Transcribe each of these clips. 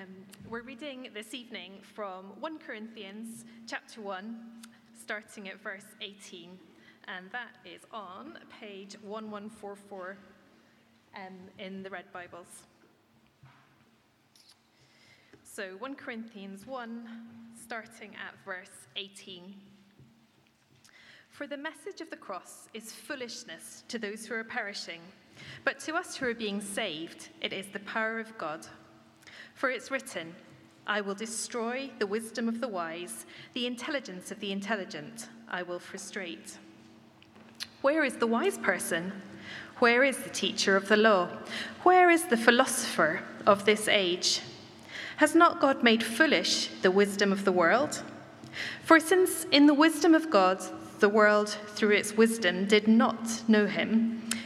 Um, we're reading this evening from 1 Corinthians chapter 1, starting at verse 18, and that is on page 1144 um, in the Red Bibles. So 1 Corinthians 1, starting at verse 18. For the message of the cross is foolishness to those who are perishing, but to us who are being saved, it is the power of God. For it's written, I will destroy the wisdom of the wise, the intelligence of the intelligent I will frustrate. Where is the wise person? Where is the teacher of the law? Where is the philosopher of this age? Has not God made foolish the wisdom of the world? For since in the wisdom of God, the world through its wisdom did not know him,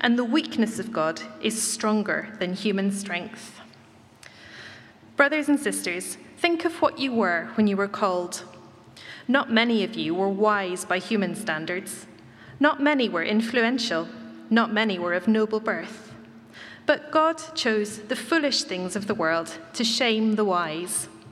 and the weakness of God is stronger than human strength. Brothers and sisters, think of what you were when you were called. Not many of you were wise by human standards. Not many were influential. Not many were of noble birth. But God chose the foolish things of the world to shame the wise.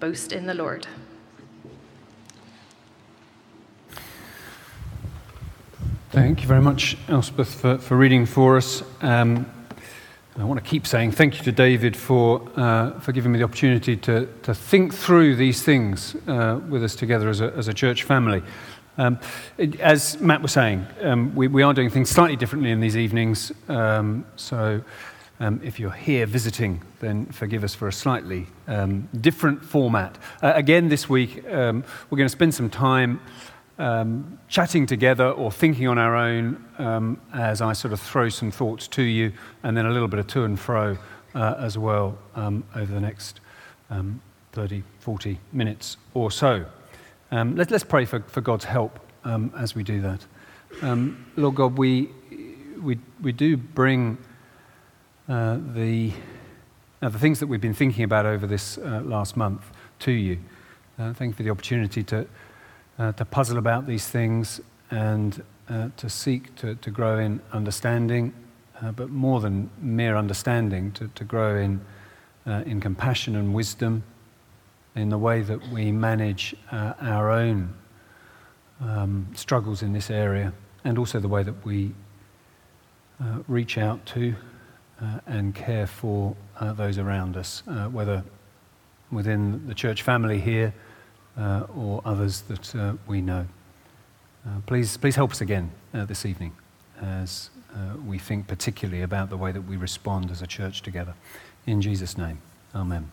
boast in the Lord. Thank you very much, Elspeth, for, for reading for us. Um, I want to keep saying thank you to David for, uh, for giving me the opportunity to, to think through these things uh, with us together as a, as a church family. Um, as Matt was saying, um, we, we are doing things slightly differently in these evenings. Um, so um, if you're here visiting, then forgive us for a slightly um, different format. Uh, again, this week, um, we're going to spend some time um, chatting together or thinking on our own um, as I sort of throw some thoughts to you, and then a little bit of to and fro uh, as well um, over the next 30, 40 minutes or so. let, us pray for, for God's help as we do that. Lord God, we, we, we do bring uh, the, uh, the things that we've been thinking about over this uh, last month to you. Uh, thank you for the opportunity to, uh, to puzzle about these things and to seek to, to grow in understanding, but more than mere understanding, to, to grow in, in compassion and wisdom in the way that we manage our own um, struggles in this area, and also the way that we reach out to and care for uh, those around us, uh, whether within the church family here or others that we know. please, please help us again this evening as we think particularly about the way that we respond as a church together. In Jesus' name, amen.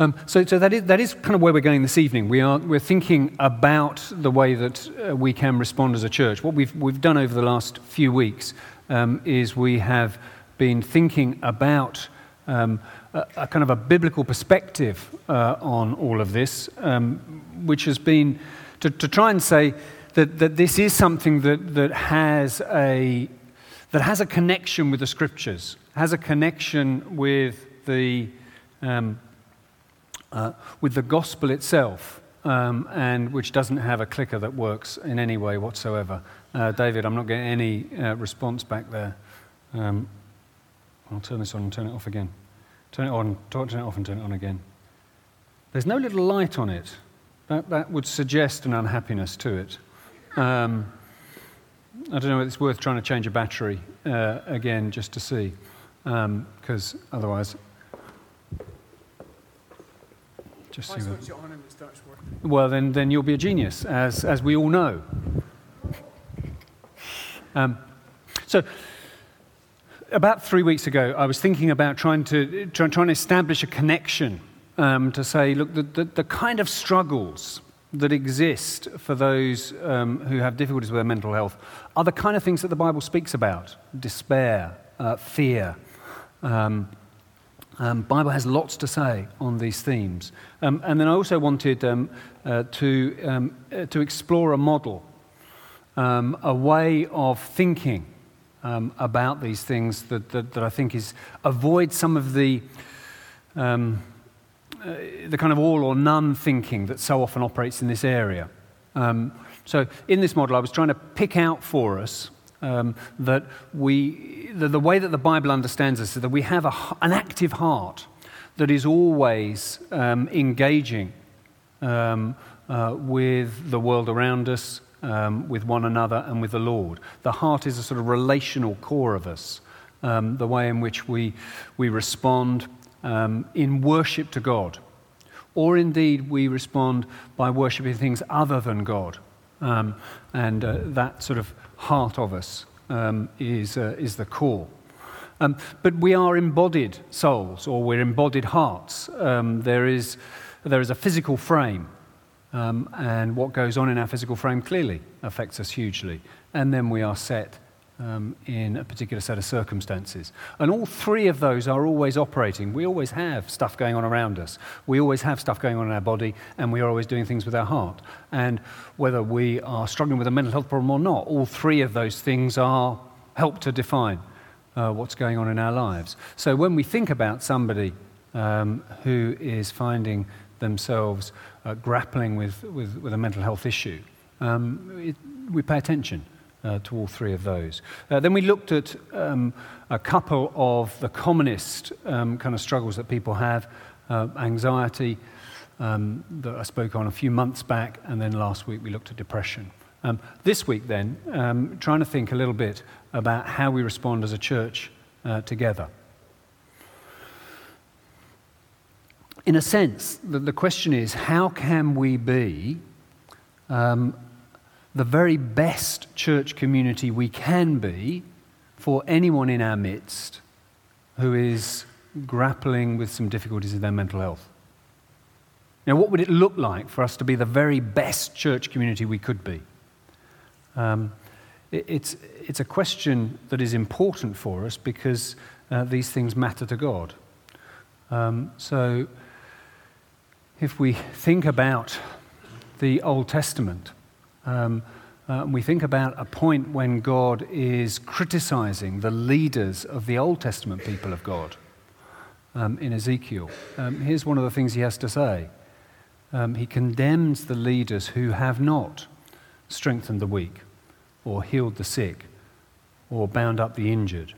Um, so, so that, is, that is kind of where we're going this evening. We are, we're thinking about the way that uh, we can respond as a church. What we've, we've done over the last few weeks um, is we have been thinking about um, a, a, kind of a biblical perspective uh, on all of this, um, which has been to, to, try and say that, that this is something that, that, has a, that has a connection with the scriptures, has a connection with the, um, uh, with the gospel itself. Um, and which doesn't have a clicker that works in any way whatsoever. Uh, David, I'm not getting any uh, response back there. Um, I'll turn this on and turn it off again. Turn it on, turn it off and turn it on again. There's no little light on it. That, that would suggest an unhappiness to it. Um, I don't know it's worth trying to change a battery uh, again just to see, because um, otherwise. Just I see switch it on and it starts working. well, then, then you'll be a genius, as, as we all know. Um, so, about three weeks ago, I was thinking about trying to, try, trying to establish a connection um, to say, look, the, the, the, kind of struggles that exist for those um, who have difficulties with their mental health are the kind of things that the Bible speaks about despair, uh, fear. Um, um, Bible has lots to say on these themes. Um, and then I also wanted um, uh, to, um, uh, to explore a model, um, a way of thinking um, about these things that, that, that, I think is avoid some of the, uh, the kind of all or none thinking that so often operates in this area. so in this model, I was trying to pick out for us um, that we, the, the, way that the Bible understands us is that we have a, an active heart that is always um, engaging um, uh, with the world around us, um, with one another, and with the Lord. The heart is a sort of relational core of us, um, the way in which we, we respond um, in worship to God. Or indeed, we respond by worshipping things other than God. and uh, that sort of heart of us um, is, uh, is the core. Um, but we are embodied souls, or we're embodied hearts. Um, there, is, there is a physical frame, um, and what goes on in our physical frame clearly affects us hugely. And then we are set um, in a particular set of circumstances. And all three of those are always operating. We always have stuff going on around us. We always have stuff going on in our body, and we are always doing things with our heart. And whether we are struggling with a mental health problem or not, all three of those things are help to define uh, what's going on in our lives. So when we think about somebody um, who is finding themselves uh, grappling with, with, with, a mental health issue, um, it, we pay attention uh, to all three of those. Uh, then we looked at um, a couple of the commonest um, kind of struggles that people have uh, anxiety, um, that I spoke on a few months back, and then last week we looked at depression. Um, this week, then, um, trying to think a little bit about how we respond as a church uh, together. In a sense, the, the question is how can we be um, the very best church community we can be for anyone in our midst who is grappling with some difficulties in their mental health. Now, what would it look like for us to be the very best church community we could be? Um, it, it's, it's a question that is important for us because uh, these things matter to God. Um, so, if we think about the Old Testament, um, uh, we think about a point when God is criticizing the leaders of the Old Testament people of God um, in Ezekiel. Um, here's one of the things he has to say um, He condemns the leaders who have not strengthened the weak, or healed the sick, or bound up the injured,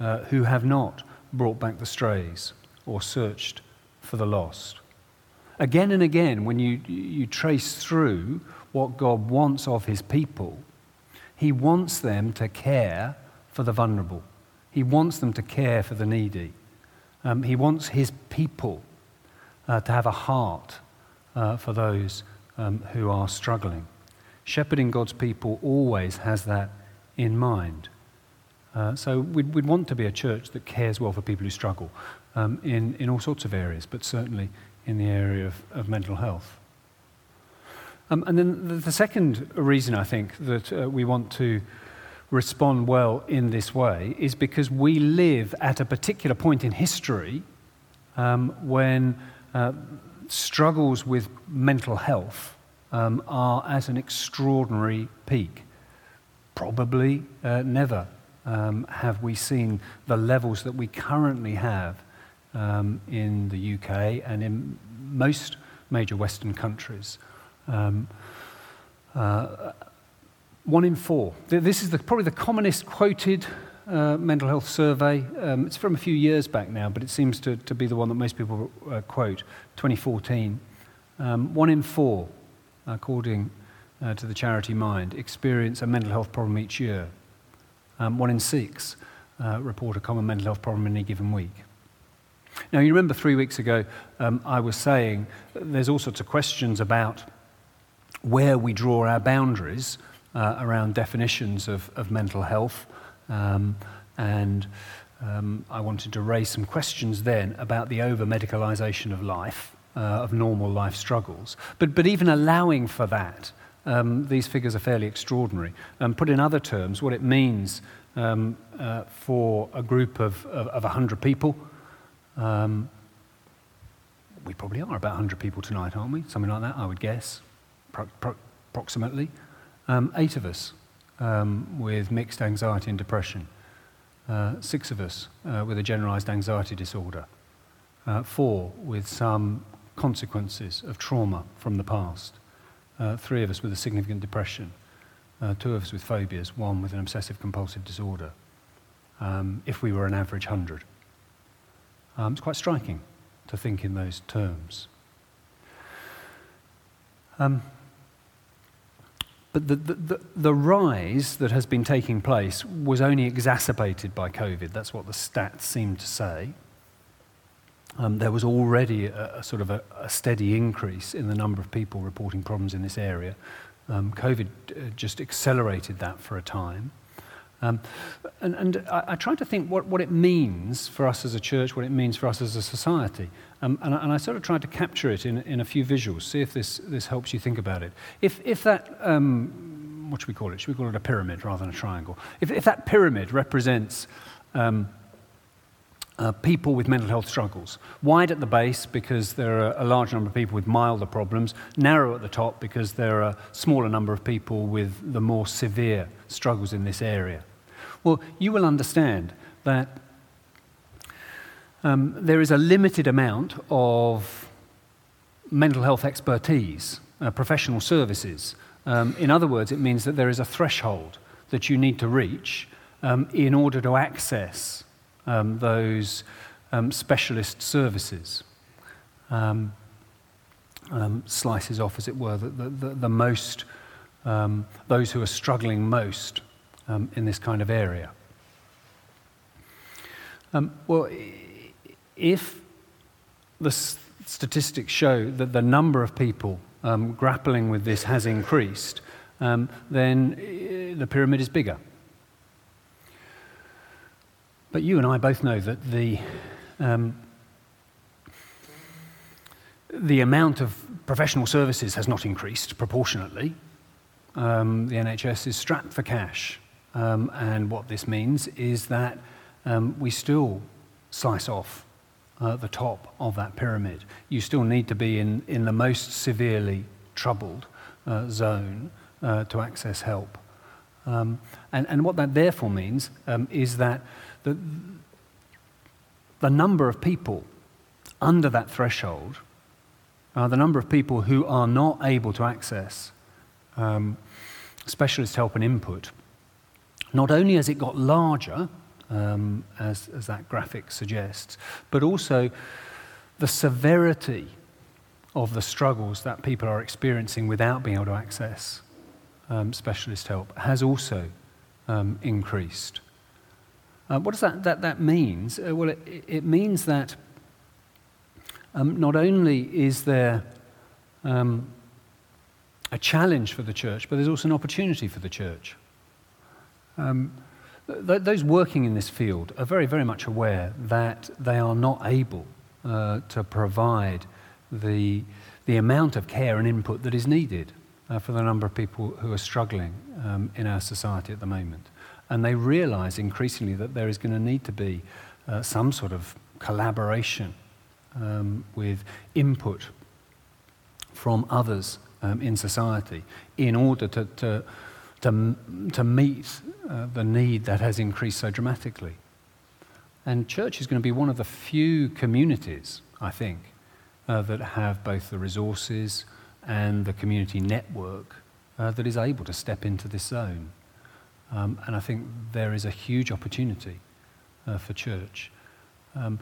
uh, who have not brought back the strays, or searched for the lost. Again and again, when you, you trace through what God wants of his people, he wants them to care for the vulnerable. He wants them to care for the needy. Um, he wants his people uh, to have a heart uh, for those um, who are struggling. Shepherding God's people always has that in mind. Uh, so we'd, we'd, want to be a church that cares well for people who struggle um, in, in all sorts of areas, but certainly in the area of, of mental health. Um, and then the, second reason I think that uh, we want to respond well in this way is because we live at a particular point in history um, when uh, struggles with mental health um, are at an extraordinary peak. Probably uh, never um, have we seen the levels that we currently have um, in the UK and in most major Western countries. Um, uh, one in four. This is the, probably the commonest quoted uh, mental health survey. Um, it's from a few years back now, but it seems to, to be the one that most people uh, quote 2014. Um, one in four, according uh, to the charity Mind, experience a mental health problem each year. Um, one in six uh, report a common mental health problem in any given week. Now, you remember three weeks ago, um, I was saying there's all sorts of questions about where we draw our boundaries uh, around definitions of, of mental health. Um, and um, I wanted to raise some questions then about the over medicalisation of life, uh, of normal life struggles. But, but even allowing for that, um, these figures are fairly extraordinary. Um, put in other terms, what it means um, uh, for a group of, of, of 100 people, um, we probably are about 100 people tonight, aren't we? Something like that, I would guess, pro- pro- approximately. Um, eight of us um, with mixed anxiety and depression. Uh, six of us uh, with a generalized anxiety disorder. Uh, four with some consequences of trauma from the past. Uh, three of us with a significant depression. Uh, two of us with phobias. One with an obsessive compulsive disorder. Um, if we were an average hundred. Um, it's quite striking to think in those terms. Um, but the, the, the, rise that has been taking place was only exacerbated by COVID. That's what the stats seem to say. Um, there was already a, a sort of a, a, steady increase in the number of people reporting problems in this area. Um, COVID uh, just accelerated that for a time. Um, and, and I, I tried to think what, what it means for us as a church, what it means for us as a society. Um, and, I, and, I, sort of tried to capture it in, in a few visuals, see if this, this helps you think about it. If, if that, um, what should we call it? Should we call it a pyramid rather than a triangle? If, if that pyramid represents um, uh, people with mental health struggles, wide at the base because there are a large number of people with milder problems, narrow at the top because there are a smaller number of people with the more severe struggles in this area. Well, you will understand that um, there is a limited amount of mental health expertise, uh, professional services. Um, in other words, it means that there is a threshold that you need to reach um, in order to access um, those um, specialist services. Um, slices off, as it were, the, the, the most, those who are struggling most in this kind of area. well, if the statistics show that the number of people um, grappling with this has increased, um, then uh, the pyramid is bigger. But you and I both know that the, um, the amount of professional services has not increased proportionately. Um, the NHS is strapped for cash. Um, and what this means is that um, we still slice off uh, the top of that pyramid. You still need to be in, in the most severely troubled uh, zone uh, to access help. Um, and, and what that therefore means um, is that the, the number of people under that threshold, uh, the number of people who are not able to access um, specialist help and input, not only has it got larger, um, as, as that graphic suggests, but also the severity of the struggles that people are experiencing without being able to access um, specialist help has also um, increased. Uh, what does that, that, that means? Uh, well, it, it, means that um, not only is there um, a challenge for the church, but there's also an opportunity for the church. Um, th- those working in this field are very, very much aware that they are not able uh, to provide the, the amount of care and input that is needed uh, for the number of people who are struggling um, in our society at the moment. And they realize increasingly that there is going to need to be uh, some sort of collaboration um, with input from others um, in society in order to, to, to, to meet uh, the need that has increased so dramatically. And church is going to be one of the few communities, I think, uh, that have both the resources and the community network uh, that is able to step into this zone. Um, and I think there is a huge opportunity uh, for church. Um,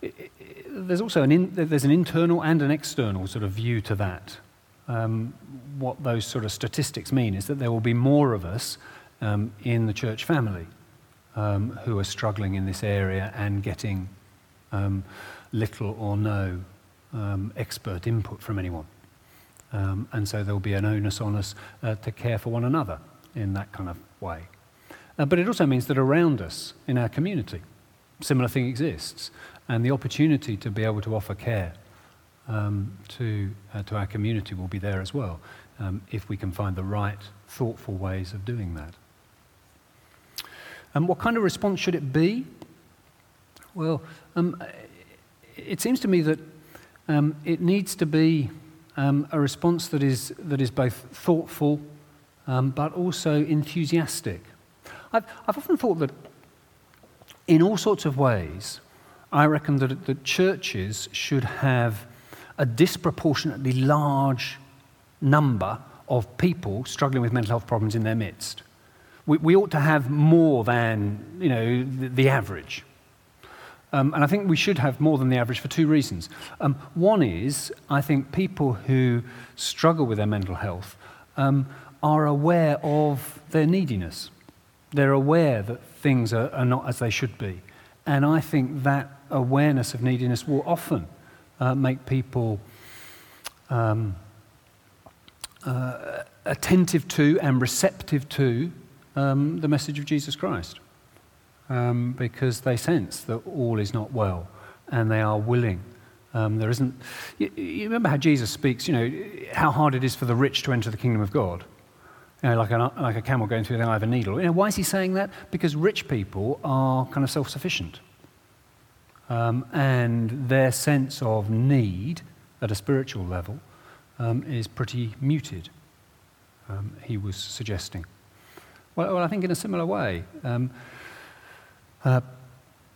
it, it, there's also an, in, there's an internal and an external sort of view to that. Um, what those sort of statistics mean is that there will be more of us um, in the church family um, who are struggling in this area and getting um, little or no um, expert input from anyone. And so there'll be an onus on us uh, to care for one another in that kind of way. Uh, but it also means that around us in our community, similar thing exists, and the opportunity to be able to offer care um, to, uh, to our community will be there as well, um, if we can find the right, thoughtful ways of doing that. And what kind of response should it be? Well, um, it seems to me that um, it needs to be um, a response that is, that is both thoughtful um, but also enthusiastic. I've, I've often thought that in all sorts of ways, I reckon that, that churches should have a disproportionately large number of people struggling with mental health problems in their midst. We, we ought to have more than you know, the, the average. Um, and I think we should have more than the average for two reasons. Um, one is, I think people who struggle with their mental health um, are aware of their neediness. They're aware that things are, are, not as they should be. And I think that awareness of neediness will often uh, make people um, uh, attentive to and receptive to um, the message of Jesus Christ um, because they sense that all is not well and they are willing. Um, there isn't. You, you, remember how Jesus speaks, you know, how hard it is for the rich to enter the kingdom of God? You know, like a, like a camel going through the eye of a needle. You know, why is he saying that? Because rich people are kind of self sufficient. Um, and their sense of need at a spiritual level um, is pretty muted, um, he was suggesting. Well, well, I think in a similar way, um, uh,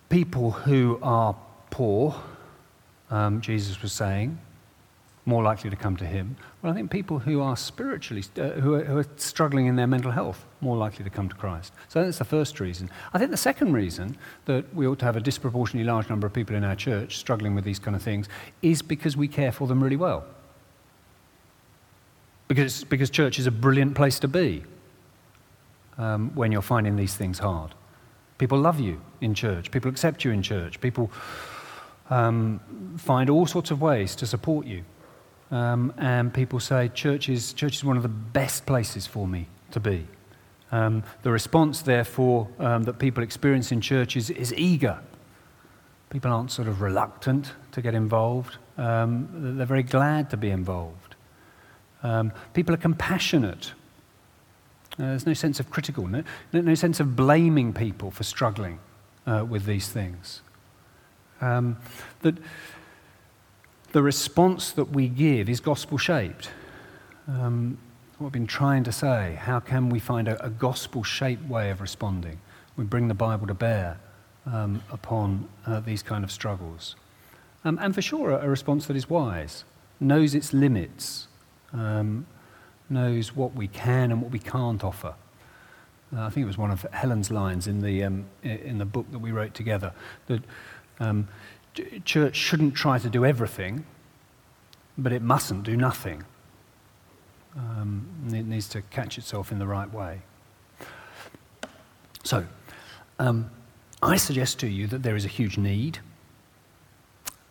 people who are poor, um, Jesus was saying, more likely to come to him. Well, I think people who are spiritually, uh, who, are, who, are, struggling in their mental health, more likely to come to Christ. So that's the first reason. I think the second reason that we ought to have a disproportionately large number of people in our church struggling with these kind of things is because we care for them really well. Because, because church is a brilliant place to be um, when you're finding these things hard. People love you in church. People accept you in church. People um, find all sorts of ways to support you. Um, and people say, church is, church is one of the best places for me to be. Um, the response, therefore, um, that people experience in church is, is, eager. People aren't sort of reluctant to get involved, um, they're very glad to be involved. Um, people are compassionate. Uh, there's no sense of critical, no, no, sense of blaming people for struggling uh, with these things. Um, that the response that we give is gospel shaped. Um, what I've been trying to say, how can we find a, a gospel shaped way of responding? We bring the Bible to bear um, upon uh, these kind of struggles. Um, and for sure, a, a, response that is wise, knows its limits, um, knows what we can and what we can't offer. Uh, I think it was one of Helen's lines in the, um, in the book that we wrote together that um, church shouldn't try to do everything, but it mustn't do nothing. Um, it needs to catch itself in the right way. So, um, I suggest to you that there is a huge need.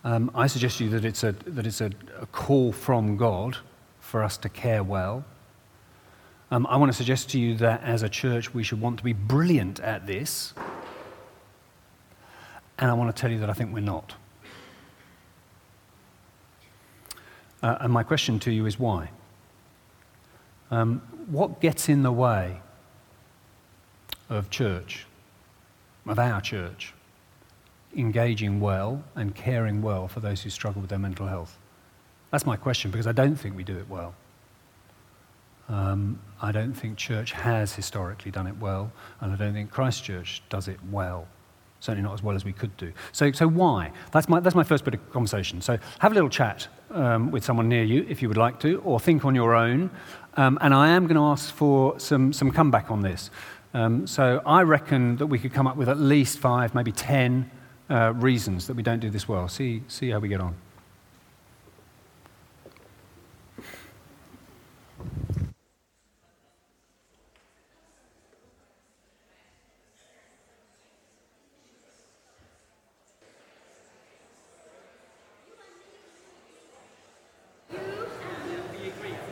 Um, I suggest to you that it's, a, that it's a, a call from God for us to care well. Um, I want to suggest to you that as a church, we should want to be brilliant at this. And I want to tell you that I think we're not. Uh, and my question to you is why? Um, what gets in the way of church, of our church, engaging well and caring well for those who struggle with their mental health? That's my question because I don't think we do it well. Um, I don't think church has historically done it well, and I don't think Christ Church does it well. Certainly not as well as we could do. So, so why? That's my, that's my first bit of conversation. So have a little chat um, with someone near you if you would like to, or think on your own. Um, and I am going to ask for some, some comeback on this. Um, so I reckon that we could come up with at least five, maybe ten uh, reasons that we don't do this well. See, see how we get on.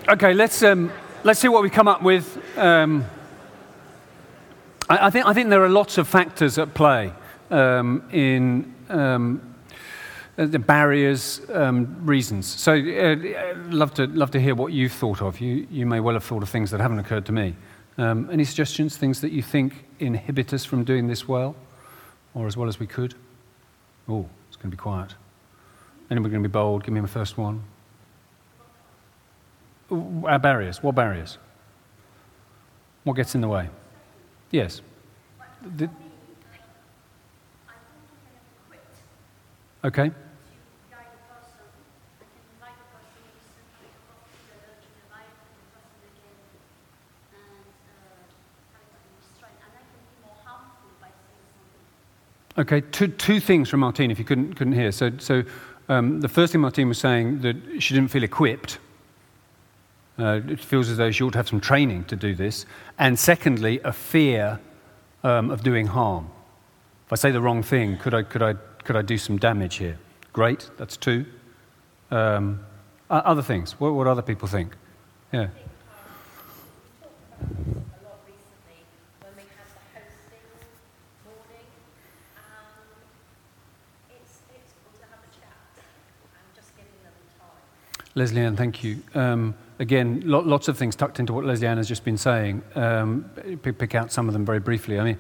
Okay, let's, um, let's see what we come up with. Um, I, I, think, I think there are lots of factors at play um, in um, the barriers, um, reasons. So, uh, love to love to hear what you've thought of. You you may well have thought of things that haven't occurred to me. Um, any suggestions? Things that you think inhibit us from doing this well, or as well as we could? Oh, it's going to be quiet. Anybody going to be bold? Give me my first one. Our barriers. What barriers? What gets in the way? Yes. The, okay. Okay, two, two things from Martine, if you couldn't, couldn't hear. So, so um, the first thing Martine was saying that she didn't feel equipped. Uh, it feels as though she ought to have some training to do this. And secondly, a fear um, of doing harm. If I say the wrong thing, could I, could I, could I do some damage here? Great, that's two. Um, other things, what, what other people think? Yeah. Leslie Ann, thank you. Um, again, lo- lots of things tucked into what Leslie Ann has just been saying. Um, pick, pick, out some of them very briefly. I mean,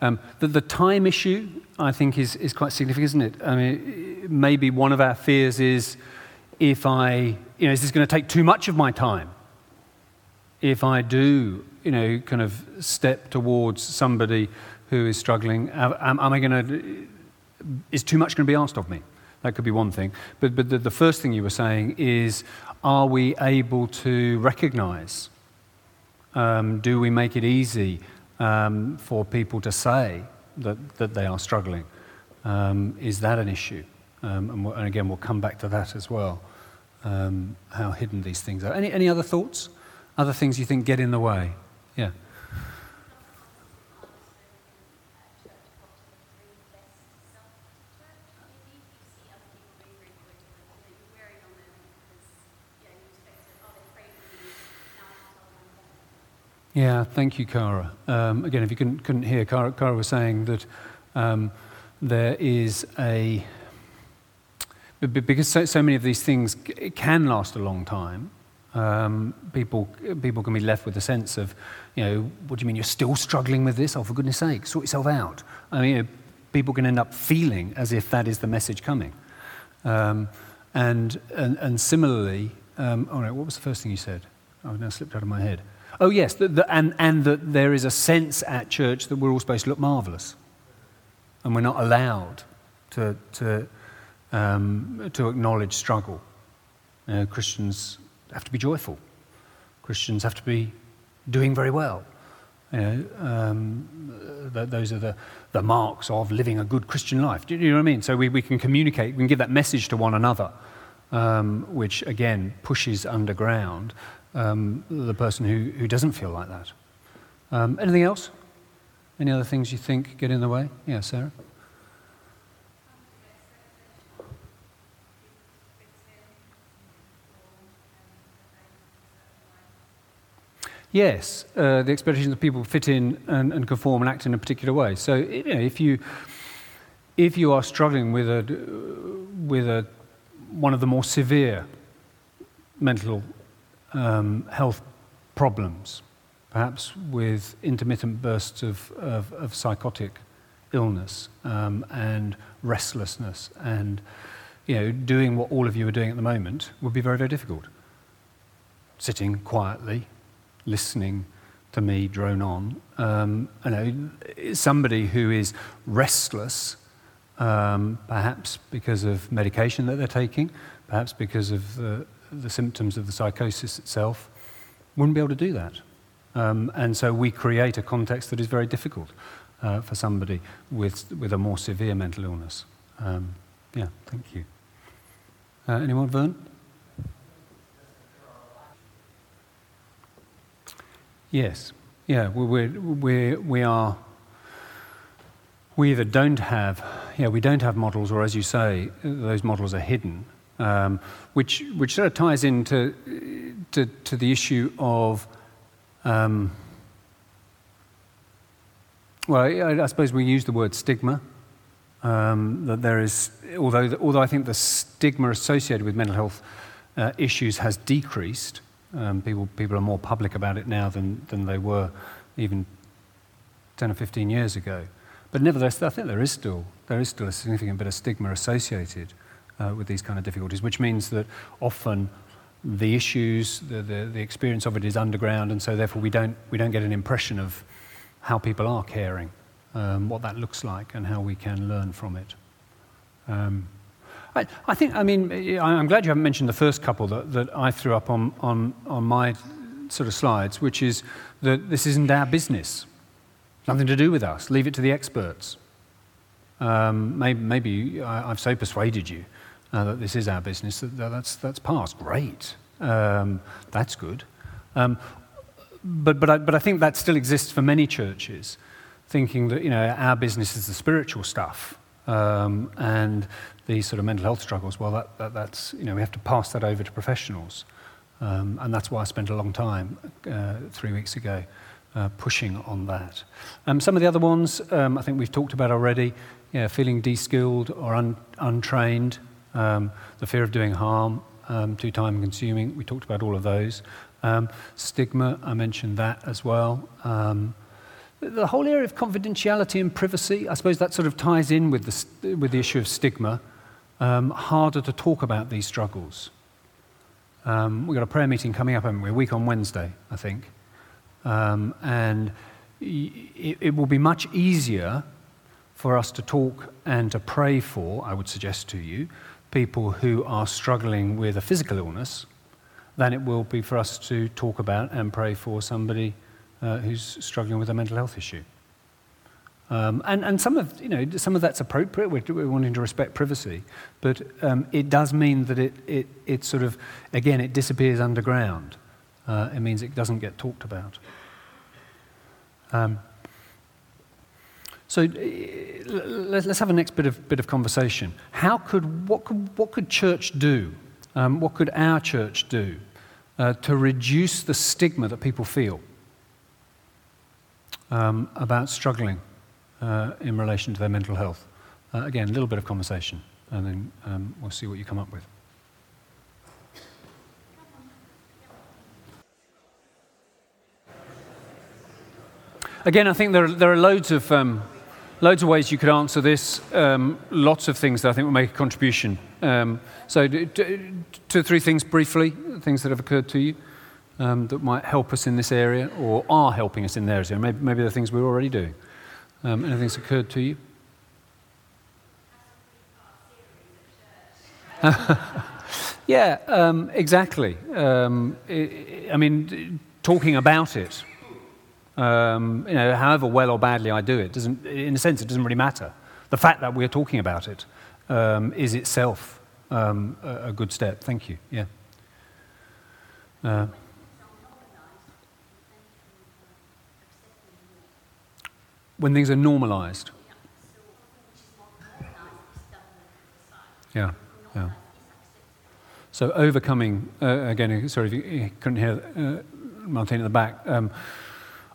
um, the, the, time issue, I think, is, is quite significant, isn't it? I mean, maybe one of our fears is if I, you know, is this going to take too much of my time? If I do, you know, kind of step towards somebody who is struggling, am, am I going to, is too much going to be asked of me? That could be one thing. But, but the, the first thing you were saying is are we able to recognize? Um, do we make it easy um, for people to say that, that they are struggling? Um, is that an issue? Um, and, and, again, we'll come back to that as well, um, how hidden these things are. Any, any other thoughts? Other things you think get in the way? Yeah. Yeah, thank you, Cara. Um, again, if you couldn't, couldn't hear, Cara, Cara, was saying that um, there is a. Because so, so, many of these things can last a long time, um, people, people can be left with a sense of, you know, what do you mean you're still struggling with this? Oh, for goodness sake, sort yourself out. I mean, you know, people can end up feeling as if that is the message coming. Um, and, and, and similarly, um, all right, what was the first thing you said? I've now slipped out of my head. Oh, yes, the, the, and, and that there is a sense at church that we're all supposed to look marvelous. And we're not allowed to, to, um, to acknowledge struggle. You know, Christians have to be joyful, Christians have to be doing very well. You know, um, th- those are the, the marks of living a good Christian life. Do you know what I mean? So we, we can communicate, we can give that message to one another, um, which again pushes underground um, the person who, who doesn't feel like that. Um, anything else? Any other things you think get in the way? Yeah, Sarah? Yes, uh, the expectations of people fit in and, and, conform and act in a particular way. So, you know, if you if you are struggling with a with a one of the more severe mental um, health problems, perhaps with intermittent bursts of, of, of psychotic illness um, and restlessness and you know, doing what all of you are doing at the moment would be very, very difficult. Sitting quietly, listening to me drone on. Um, you know, somebody who is restless, um, perhaps because of medication that they're taking, perhaps because of the, the symptoms of the psychosis itself, wouldn't be able to do that. Um, and so we create a context that is very difficult uh, for somebody with, with a more severe mental illness. Um, yeah, thank you. Uh, anyone, Vern? Yes, yeah, we're, we're, we are. We either don't have, yeah, we don't have models, or as you say, those models are hidden, um, which, which sort of ties into to, to the issue of, um, well, I, I, suppose we use the word stigma. Um, that there is, although, although I think the stigma associated with mental health uh, issues has decreased, um, people, people are more public about it now than, than they were even 10 or 15 years ago. But nevertheless, I think there is still, there is still a significant bit of stigma associated uh, with these kind of difficulties, which means that often the issues, the, the, the, experience of it is underground, and so therefore we don't, we don't get an impression of how people are caring, um, what that looks like, and how we can learn from it. Um, I, I, think, I mean, I'm glad you haven't mentioned the first couple that, that I threw up on, on, on my sort of slides, which is that this isn't our business. Nothing to do with us. Leave it to the experts. Um, maybe, maybe I, have so persuaded you uh, that this is our business, that, that's, that's past. Great. Um, that's good. Um, but, but, I, but I think that still exists for many churches, thinking that you know, our business is the spiritual stuff. Um, and these sort of mental health struggles, well, that, that, that's, you know, we have to pass that over to professionals. Um, and that's why I spent a long time uh, three weeks ago uh, pushing on that. Um, some of the other ones um, I think we've talked about already yeah, feeling de skilled or un- untrained, um, the fear of doing harm, um, too time consuming. We talked about all of those. Um, stigma, I mentioned that as well. Um, the whole area of confidentiality and privacy, I suppose that sort of ties in with the, with the issue of stigma. Um, harder to talk about these struggles. Um, we've got a prayer meeting coming up, haven't we? A week on Wednesday, I think. And it will be much easier for us to talk and to pray for, I would suggest to you, people who are struggling with a physical illness than it will be for us to talk about and pray for somebody uh, who's struggling with a mental health issue. Um, and, and some of, you know, some of that's appropriate. We're, we're wanting to respect privacy. But um, it does mean that it, it, it sort of, again, it disappears underground. Uh, it means it doesn't get talked about. Um, so uh, let's have a next bit of, bit of conversation. How could, what, could, what could church do? Um, what could our church do uh, to reduce the stigma that people feel um, about struggling uh, in relation to their mental health? Uh, again, a little bit of conversation, and then um, we'll see what you come up with. Again, I think there are, there are loads of um, loads of ways you could answer this. Um, lots of things that I think will make a contribution. Um, so, two or three things briefly, things that have occurred to you um, that might help us in this area or are helping us in there. Maybe, maybe they're things we're already doing. Um, anything's occurred to you? yeah, um, exactly. Um, I mean, talking about it um, you know, however well or badly I do it, doesn't, in a sense, it doesn't really matter. The fact that we're talking about it um, is itself um, a, a, good step. Thank you. Yeah. Uh, when things are normalized. Yeah, yeah. So overcoming, uh, again, sorry if you couldn't hear uh, Martin at the back. Um,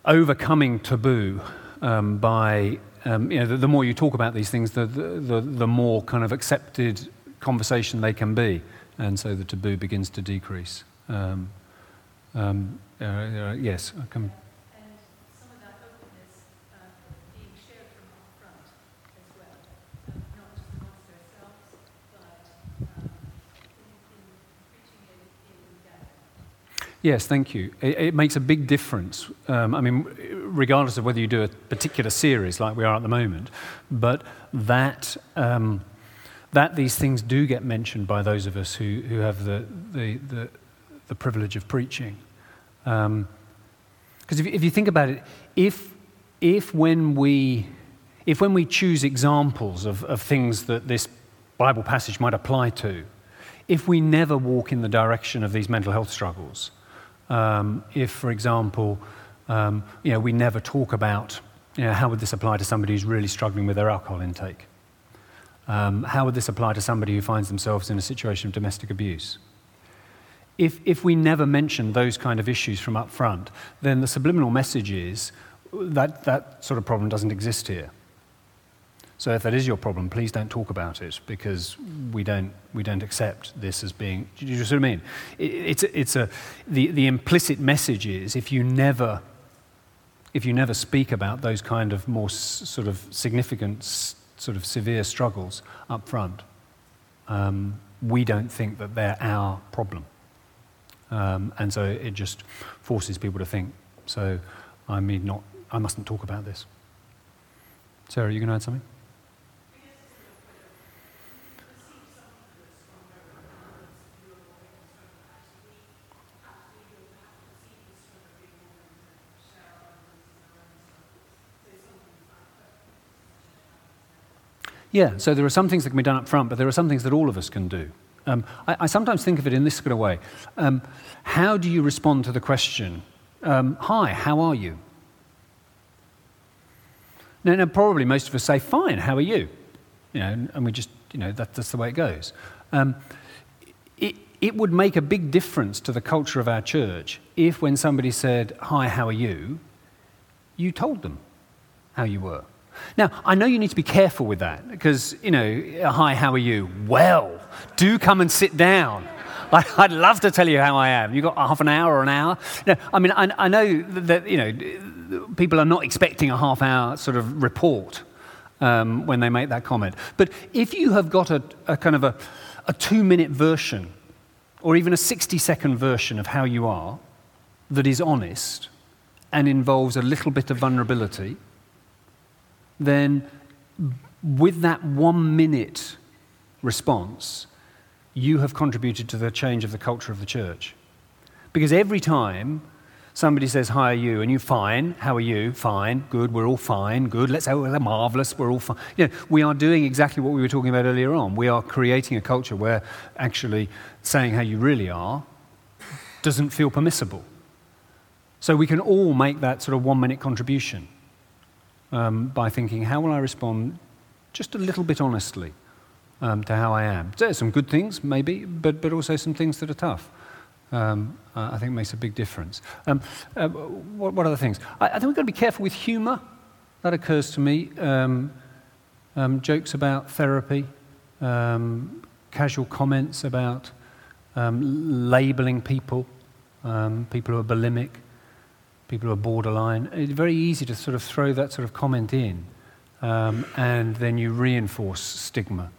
overcoming taboo um, by, um, you know, the, the, more you talk about these things, the, the, the more kind of accepted conversation they can be. And so the taboo begins to decrease. Um, um uh, uh, yes, I can. Yes, thank you. It, it makes a big difference. Um, I mean, regardless of whether you do a particular series like we are at the moment, but that, um, that these things do get mentioned by those of us who, who have the, the, the, the privilege of preaching. Because um, if, if you think about it, if, if, when we, if when we choose examples of, of things that this Bible passage might apply to, if we never walk in the direction of these mental health struggles, um, if, for example, um, you know, we never talk about you know, how would this apply to somebody who's really struggling with their alcohol intake? Um, how would this apply to somebody who finds themselves in a situation of domestic abuse? if, if we never mention those kind of issues from up front, then the subliminal message is that that sort of problem doesn't exist here. So if that is your problem, please don't talk about it because we don't, we don't accept this as being. Do you see what I mean? It, it's, it's a, the, the implicit message is if you never if you never speak about those kind of more s- sort of significant, s- sort of severe struggles up front, um, we don't think that they're our problem. Um, and so it just forces people to think. So I mean, not, I mustn't talk about this. Sarah, are you going to add something? Yeah, so there are some things that can be done up front, but there are some things that all of us can do. Um, I, I, sometimes think of it in this kind of way. Um, how do you respond to the question, um, Hi, how are you? Now, now, probably most of us say, Fine, how are you? You know, and, and we just, you know, that, that's the way it goes. Um, it, it would make a big difference to the culture of our church if, when somebody said, Hi, how are you? you told them how you were. Now, I know you need to be careful with that because, you know, hi, how are you? Well, do come and sit down. I'd love to tell you how I am. You've got half an hour or an hour. No, I mean, I, I know that, you know, people are not expecting a half hour sort of report um, when they make that comment. But if you have got a, a kind of a, a two minute version or even a 60 second version of how you are that is honest and involves a little bit of vulnerability, then with that one minute response, you have contributed to the change of the culture of the church. Because every time somebody says, Hi, are you? And you're fine. How are you? Fine. Good. We're all fine. Good. Let's say we're marvelous. We're all fine. You know, we are doing exactly what we were talking about earlier on. We are creating a culture where actually saying how you really are doesn't feel permissible. So we can all make that sort of one minute contribution um, by thinking, how will I respond just a little bit honestly um, to how I am? There's some good things, maybe, but, but also some things that are tough. Um, I think makes a big difference. Um, uh, what, what, other things? I, I, think we've got to be careful with humour. That occurs to me. Um, um, jokes about therapy, casual comments about labelling people, people who are bulimic people who are borderline. It's very easy to sort of throw that sort of comment in, um, and then you reinforce stigma.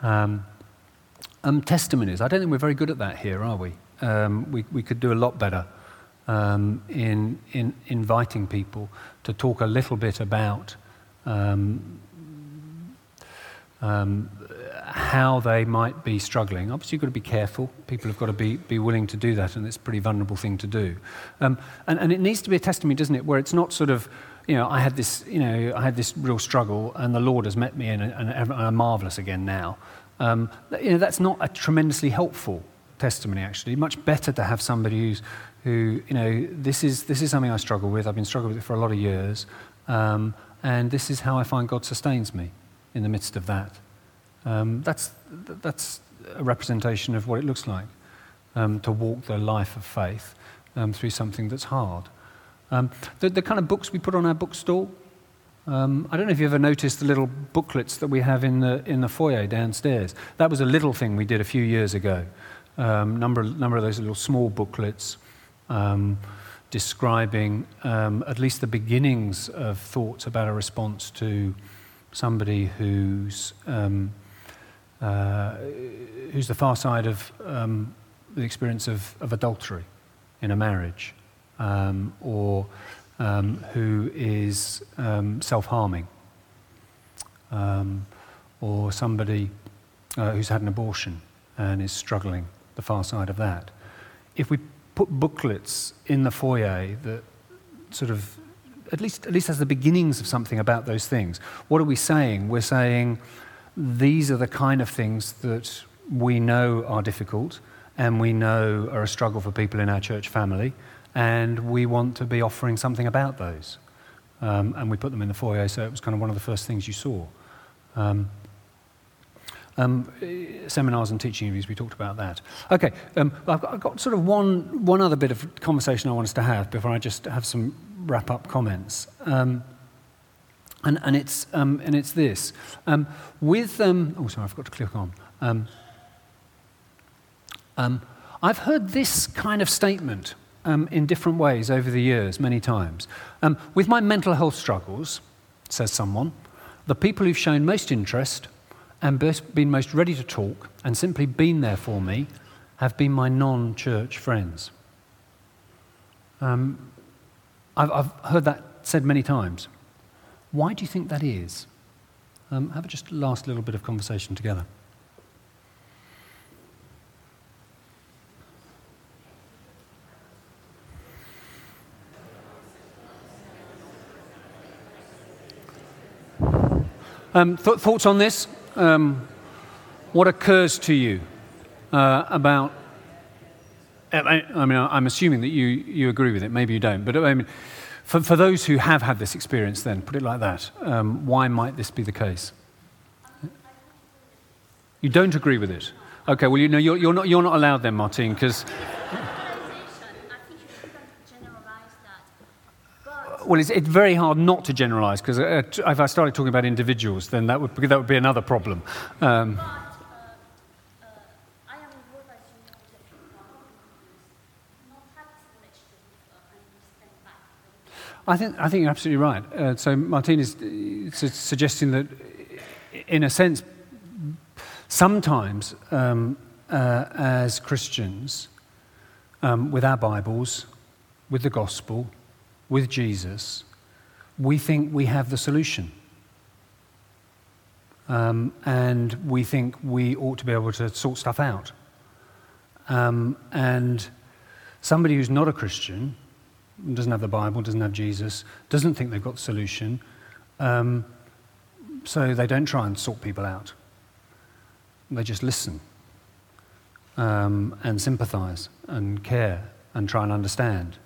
Um, um, testimonies. I don't think we're very good at that here, are we? Um, we, we could do a lot better um, in, in inviting people to talk a little bit about um, how they might be struggling. Obviously, you've got to be careful. People have got to be, be willing to do that, and it's a pretty vulnerable thing to do. Um, and, and it needs to be a testimony, doesn't it, where it's not sort of, you know, I had this, you know, I had this real struggle, and the Lord has met me, and, and, and I'm marvelous again now. Um, you know, that's not a tremendously helpful testimony, actually. Much better to have somebody who's, who, you know, this is, this is something I struggle with. I've been struggling with it for a lot of years. Um, and this is how I find God sustains me in the midst of that. Um, that's, that's a representation of what it looks like um, to walk the life of faith um, through something that's hard. Um, the, the, kind of books we put on our bookstall, um, I don't know if you ever noticed the little booklets that we have in the, in the foyer downstairs. That was a little thing we did a few years ago. Um, number, number of those little small booklets describing at least the beginnings of thoughts about a response to somebody who's um, uh, who's the far side of um, the experience of, of, adultery in a marriage, um, or um, who is um, self harming, um, or somebody uh, who's had an abortion and is struggling, the far side of that. If we put booklets in the foyer that sort of at least, at least has the beginnings of something about those things. What are we saying? We're saying, these are the kind of things that we know are difficult and we know are a struggle for people in our church family, and we want to be offering something about those. Um, and we put them in the foyer, so it was kind of one of the first things you saw. Um, Um, seminars and teaching reviews, we talked about that. Okay, um, I've, got, I've, got, sort of one, one other bit of conversation I want us to have before I just have some wrap up comments. Um, and, and, it's, um, and it's this. Um, with, um, oh, sorry, I've got to click on. I've heard this kind of statement in different ways over the years, many times. with my mental health struggles, says someone, the people who've shown most interest and been most ready to talk and simply been there for me have been my non church friends. Um, I've, I've, heard that said many times. Why do you think that is? Um, have a just last little bit of conversation together. Um, th- thoughts on this? um, what occurs to you uh, about. I, I, mean, I'm assuming that you, you agree with it. Maybe you don't. But I mean, for, for those who have had this experience, then, put it like that, um, why might this be the case? You don't agree with it? Okay, well, you know, you're, you're, not, you're not allowed then, Martine, because. Well, it's, it's, very hard not to generalize because uh, if I started talking about individuals, then that would, that would be another problem. Um, I think, I think you're absolutely right. Uh, so Martine is su- suggesting that, in a sense, sometimes um, uh, as Christians, um, with our Bibles, with the gospel, with Jesus, we think we have the solution. Um, and we think we ought to be able to sort stuff out. Um, and somebody who's not a Christian, doesn't have the Bible, doesn't have Jesus, doesn't think they've got the solution, um, so they don't try and sort people out. They just listen um, and sympathize and care and try and understand.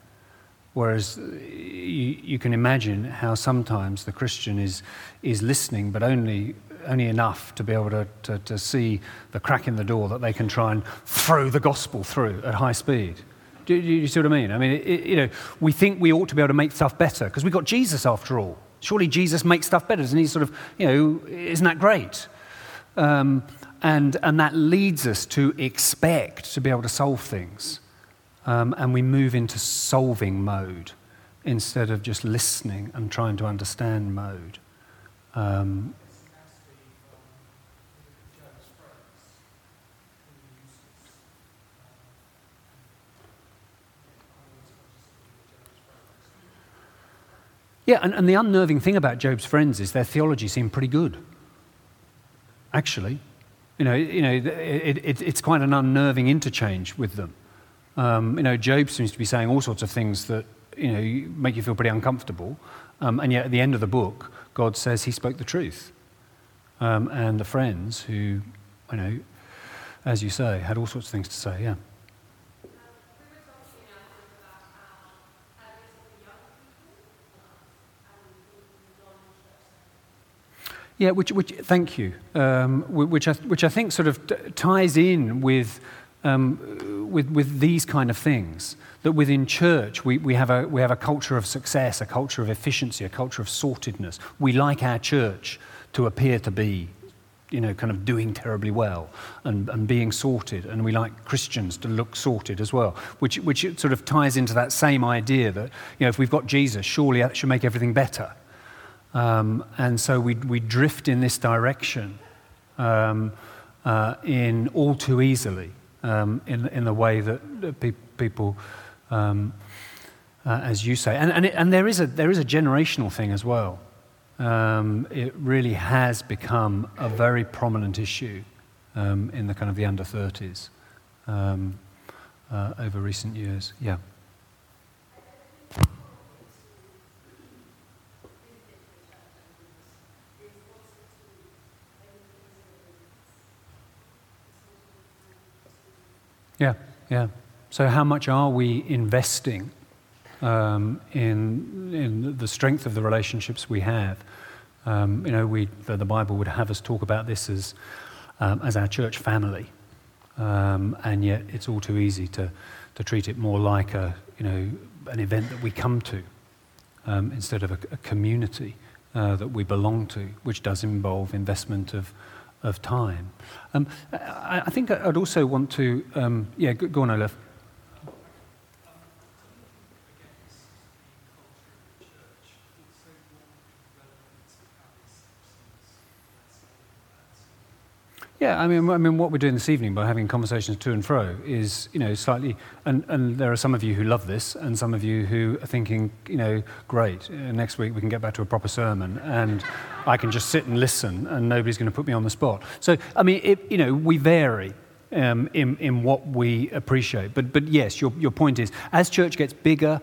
Whereas uh, you, you, can imagine how sometimes the Christian is, is listening, but only, only enough to be able to, to, to see the crack in the door that they can try and throw the gospel through at high speed. Do, do you see what I mean? I mean, it, you know, we think we ought to be able to make stuff better because we've got Jesus after all. Surely Jesus makes stuff better, doesn't he? Sort of, you know, isn't that great? Um, and, and that leads us to expect to be able to solve things um, and we move into solving mode instead of just listening and trying to understand mode. Um, Yeah, and, and, the unnerving thing about Job's friends is their theology seemed pretty good. Actually, you know, you know, it, it, it's quite an unnerving interchange with them. Um, you know, Job seems to be saying all sorts of things that you know make you feel pretty uncomfortable, um, and yet at the end of the book, God says He spoke the truth. Um, and the friends who, you know, as you say, had all sorts of things to say. Yeah. Yeah, which, which thank you. Um, which, I, which I think sort of ties in with um, with, with these kind of things. That within church, we, we, have a, we have a culture of success, a culture of efficiency, a culture of sortedness. We like our church to appear to be, you know, kind of doing terribly well and, and being sorted. And we like Christians to look sorted as well, which, which sort of ties into that same idea that, you know, if we've got Jesus, surely that should make everything better. Um, and so we, we drift in this direction um, uh, in all too easily um, in, in the way that pe- people, um, uh, as you say, and, and, it, and there, is a, there is a generational thing as well. Um, it really has become a very prominent issue um, in the kind of the under 30s um, uh, over recent years. Yeah. Yeah, yeah. So, how much are we investing um, in, in the strength of the relationships we have? Um, you know, we, the, the, Bible would have us talk about this as um, as our church family. Um, and yet it's all too easy to, to treat it more like a, you know, an event that we come to um, instead of a, a community uh, that we belong to, which does involve investment of, of time. Um, I, I, think I'd also want to, um, yeah, go, on, Olaf. Yeah, I mean, I mean, what we're doing this evening by having conversations to and fro is, you know, slightly, and, and there are some of you who love this, and some of you who are thinking, you know, great, uh, next week we can get back to a proper sermon, and I can just sit and listen, and nobody's going to put me on the spot. So, I mean, it, you know, we vary um, in, in what we appreciate. But, but yes, your, your point is, as church gets bigger,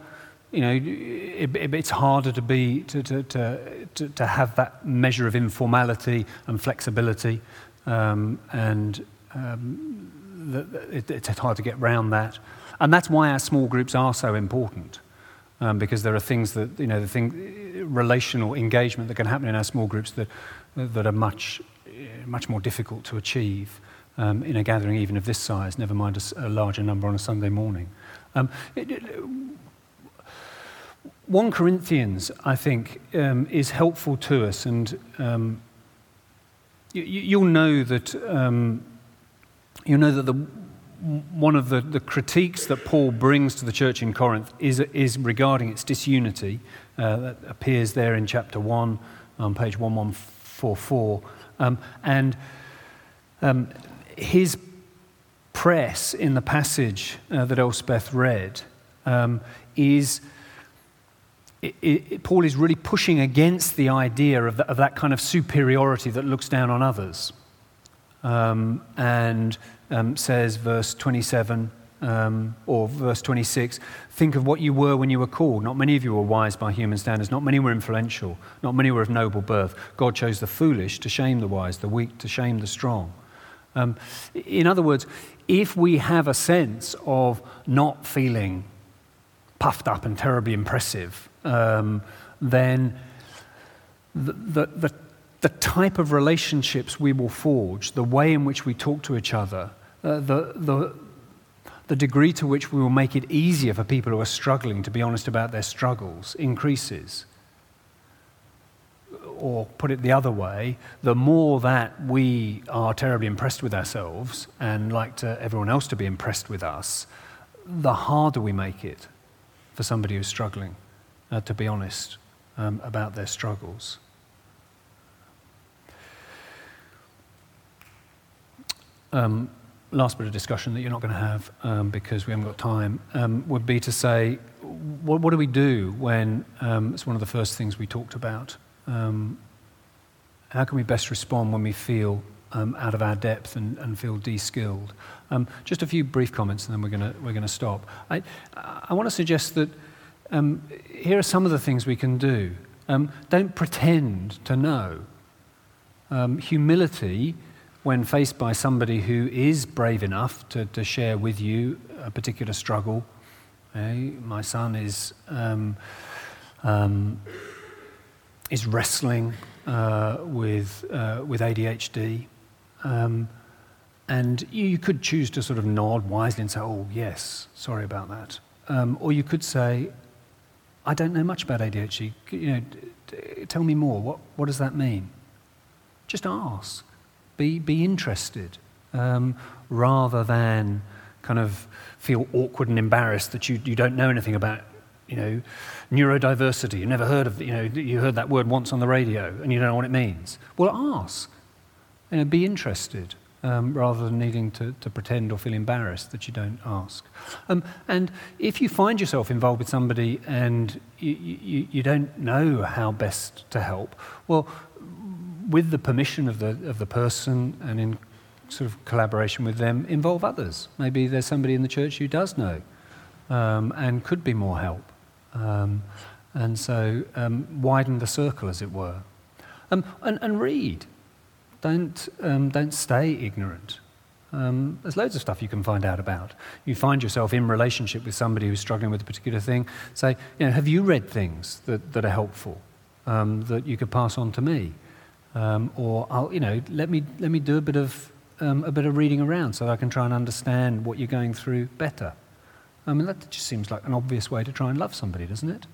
you know, it, it, it's harder to be to, to, to, to, have that measure of informality and flexibility. Um, and um, the, it, it's hard to get around that. And that's why our small groups are so important. Um, because there are things that, you know, the thing, relational engagement that can happen in our small groups that, that are much, much more difficult to achieve um, in a gathering even of this size, never mind a, a larger number on a Sunday morning. Um, it, it, 1 Corinthians, I think, um, is helpful to us, and um, you, will know that um, you know that the, one of the, the critiques that Paul brings to the church in Corinth is, is regarding its disunity. Uh, that appears there in chapter 1 on page 1144. Um, and um, his press in the passage uh, that Elspeth read um, is it, it, Paul is really pushing against the idea of, the, of, that kind of superiority that looks down on others. Um, and um, says, verse 27 um, or verse 26, think of what you were when you were called. Not many of you were wise by human standards, not many were influential, not many were of noble birth. God chose the foolish to shame the wise, the weak to shame the strong. Um, in other words, if we have a sense of not feeling puffed up and terribly impressive, um, then the, the, the, type of relationships we will forge, the way in which we talk to each other, uh, the, the, the degree to which we will make it easier for people who are struggling to be honest about their struggles increases. Or put it the other way, the more that we are terribly impressed with ourselves and like to everyone else to be impressed with us, the harder we make it for somebody who's struggling uh, to be honest um, about their struggles. Um, last bit of discussion that you're not going to have um, because we haven't got time um, would be to say, what, what do we do when um, it's one of the first things we talked about? Um, how can we best respond when we feel out of our depth and, and feel de-skilled? just a few brief comments, and then we're going we're gonna stop. I, I want to suggest that um, here are some of the things we can do. Um, don't pretend to know. Um, humility, when faced by somebody who is brave enough to, to share with you a particular struggle. My son is, um, um, is wrestling uh, with, uh, with ADHD. Um, and you could choose to sort of nod wisely and say, oh, yes, sorry about that. Um, or you could say, I don't know much about ADHD. You know, tell me more. What, what does that mean? Just ask. Be, be interested um, rather than kind of feel awkward and embarrassed that you, you don't know anything about, you know, neurodiversity. You never heard of, you know, you heard that word once on the radio and you don't know what it means. Well, ask. You know, be interested um, rather than needing to, to pretend or feel embarrassed that you don't ask. Um, and if you find yourself involved with somebody and you, you, you don't know how best to help, well, with the permission of the, of the person and in sort of collaboration with them, involve others. Maybe there's somebody in the church who does know um, and could be more help. Um, and so um, widen the circle, as it were. Um, and, and read. Don't, um, don't stay ignorant. Um, there's loads of stuff you can find out about. You find yourself in relationship with somebody who's struggling with a particular thing. Say, you know, have you read things that, that are helpful um, that you could pass on to me? Um, or, I'll, you know, let me, let me do a bit of um, a bit of reading around so I can try and understand what you're going through better. I mean, that just seems like an obvious way to try and love somebody, doesn't it?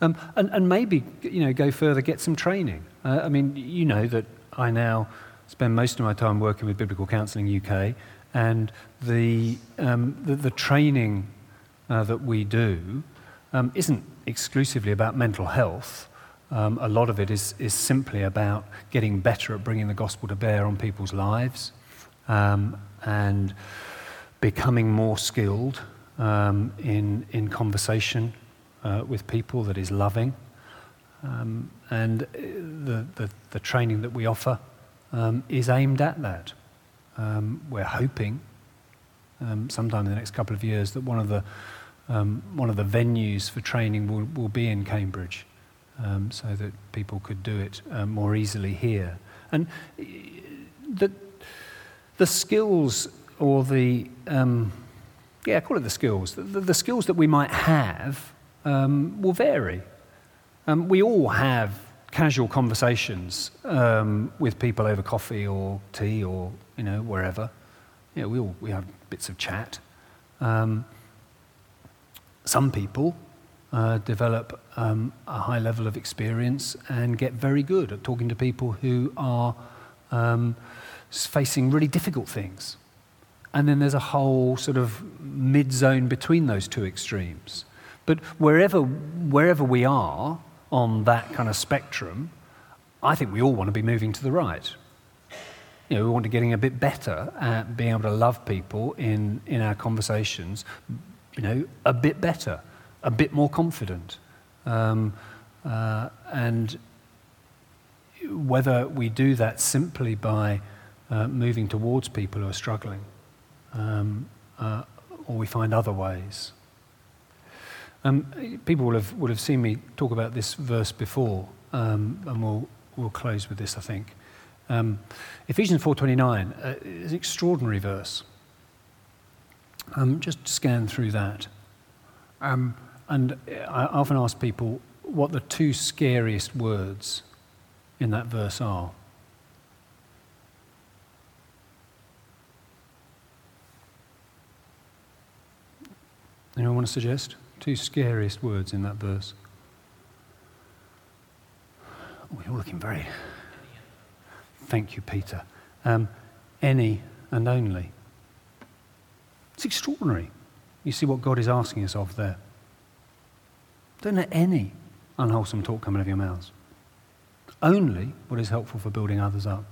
Um, and, and maybe, you know, go further, get some training. Uh, I mean, you know that I now spend most of my time working with Biblical Counselling UK, and the, um, the, the, training uh, that we do um, isn't exclusively about mental health. Um, a lot of it is, is simply about getting better at bringing the gospel to bear on people's lives um, and becoming more skilled um, in, in conversation uh, with people that is loving. Um, and uh, the, the, the, training that we offer um, is aimed at that. Um, we're hoping um, sometime in the next couple of years that one of the, um, one of the venues for training will, will be in Cambridge um, so that people could do it uh, more easily here. And uh, the, the skills or the, yeah, call it the skills, the, the, skills that we might have will vary. Um, we all have casual conversations um, with people over coffee or tea or, you know, wherever. You know, we all we have bits of chat. Um, some people uh, develop um, a high level of experience and get very good at talking to people who are um, facing really difficult things. And then there's a whole sort of mid zone between those two extremes. But wherever, wherever we are on that kind of spectrum, I think we all want to be moving to the right. You know, we want to getting a bit better at being able to love people in, in our conversations, you know, a bit better a bit more confident. Um, uh, and whether we do that simply by uh, moving towards people who are struggling, um, uh, or we find other ways. Um, people will have, will have seen me talk about this verse before, um, and we'll, we'll close with this, I think. Um, Ephesians 4.29 uh, is an extraordinary verse. Um, just scan through that. Um, and I often ask people what the two scariest words in that verse are. Anyone want to suggest? Two scariest words in that verse. Oh, you're looking very. Thank you, Peter. Um, any and only. It's extraordinary. You see what God is asking us of there. Don't let any unwholesome talk come out of your mouths. Only what is helpful for building others up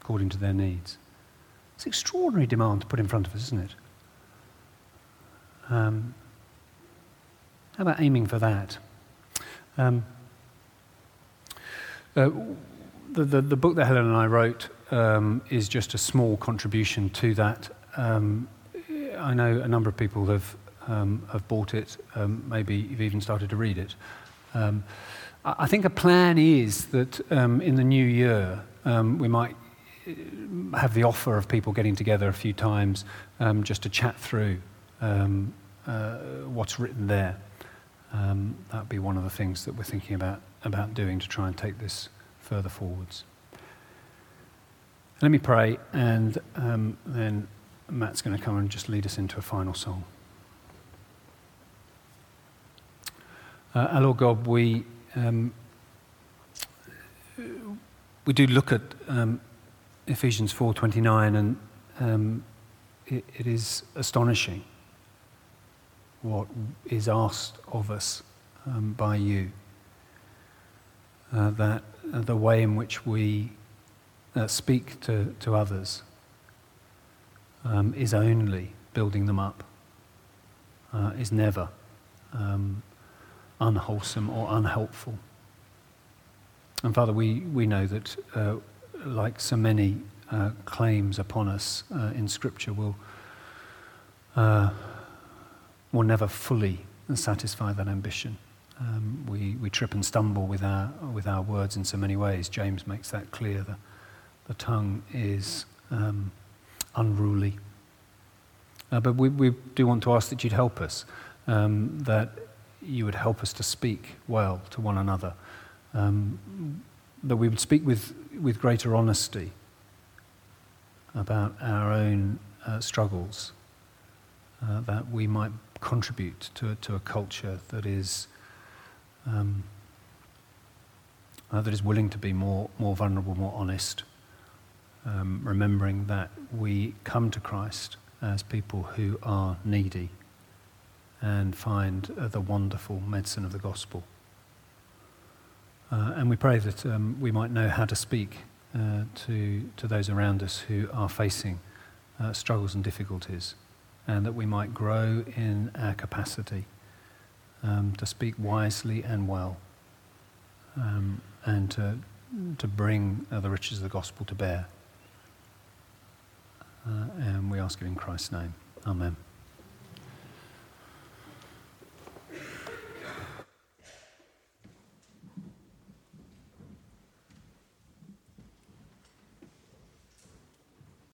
according to their needs. It's an extraordinary demand to put in front of us, isn't it? Um, how about aiming for that? Um, uh, the, the, the, book that Helen and I wrote um, is just a small contribution to that. Um, I know a number of people have um, have bought it, um, maybe you've even started to read it. Um, I think a plan is that in the new year we might uh, have the offer of people getting together a few times just to chat through uh, what's written there. That would be one of the things that we're thinking about, about doing to try and take this further forwards. Let me pray, and then Matt's going to come and just lead us into a final song. Uh, Lord God, we, um, we do look at um, Ephesians 4.29 and um, it, it is astonishing what is asked of us um, by you. Uh, that uh, the way in which we uh, speak to, to others um, is only building them up, uh, is never um, unwholesome or unhelpful. And Father, we, we know that, uh, like so many uh, claims upon us in Scripture, will will never fully satisfy that ambition. Um, we, we trip and stumble with our, with our words in so many ways. James makes that clear. The, the tongue is um, unruly. Uh, but we, we do want to ask that you'd help us, um, that you would help us to speak well to one another, um, that we would speak with, with greater honesty, about our own uh, struggles, uh, that we might contribute to, to a culture that is, um, uh, that is willing to be more, more vulnerable, more honest, um, remembering that we come to Christ as people who are needy and find uh, the wonderful medicine of the gospel. Uh, and we pray that um, we might know how to speak uh, to, to those around us who are facing uh, struggles and difficulties, and that we might grow in our capacity um, to speak wisely and well, um, and to, to bring uh, the riches of the gospel to bear. Uh, and we ask it in Christ's name. Amen.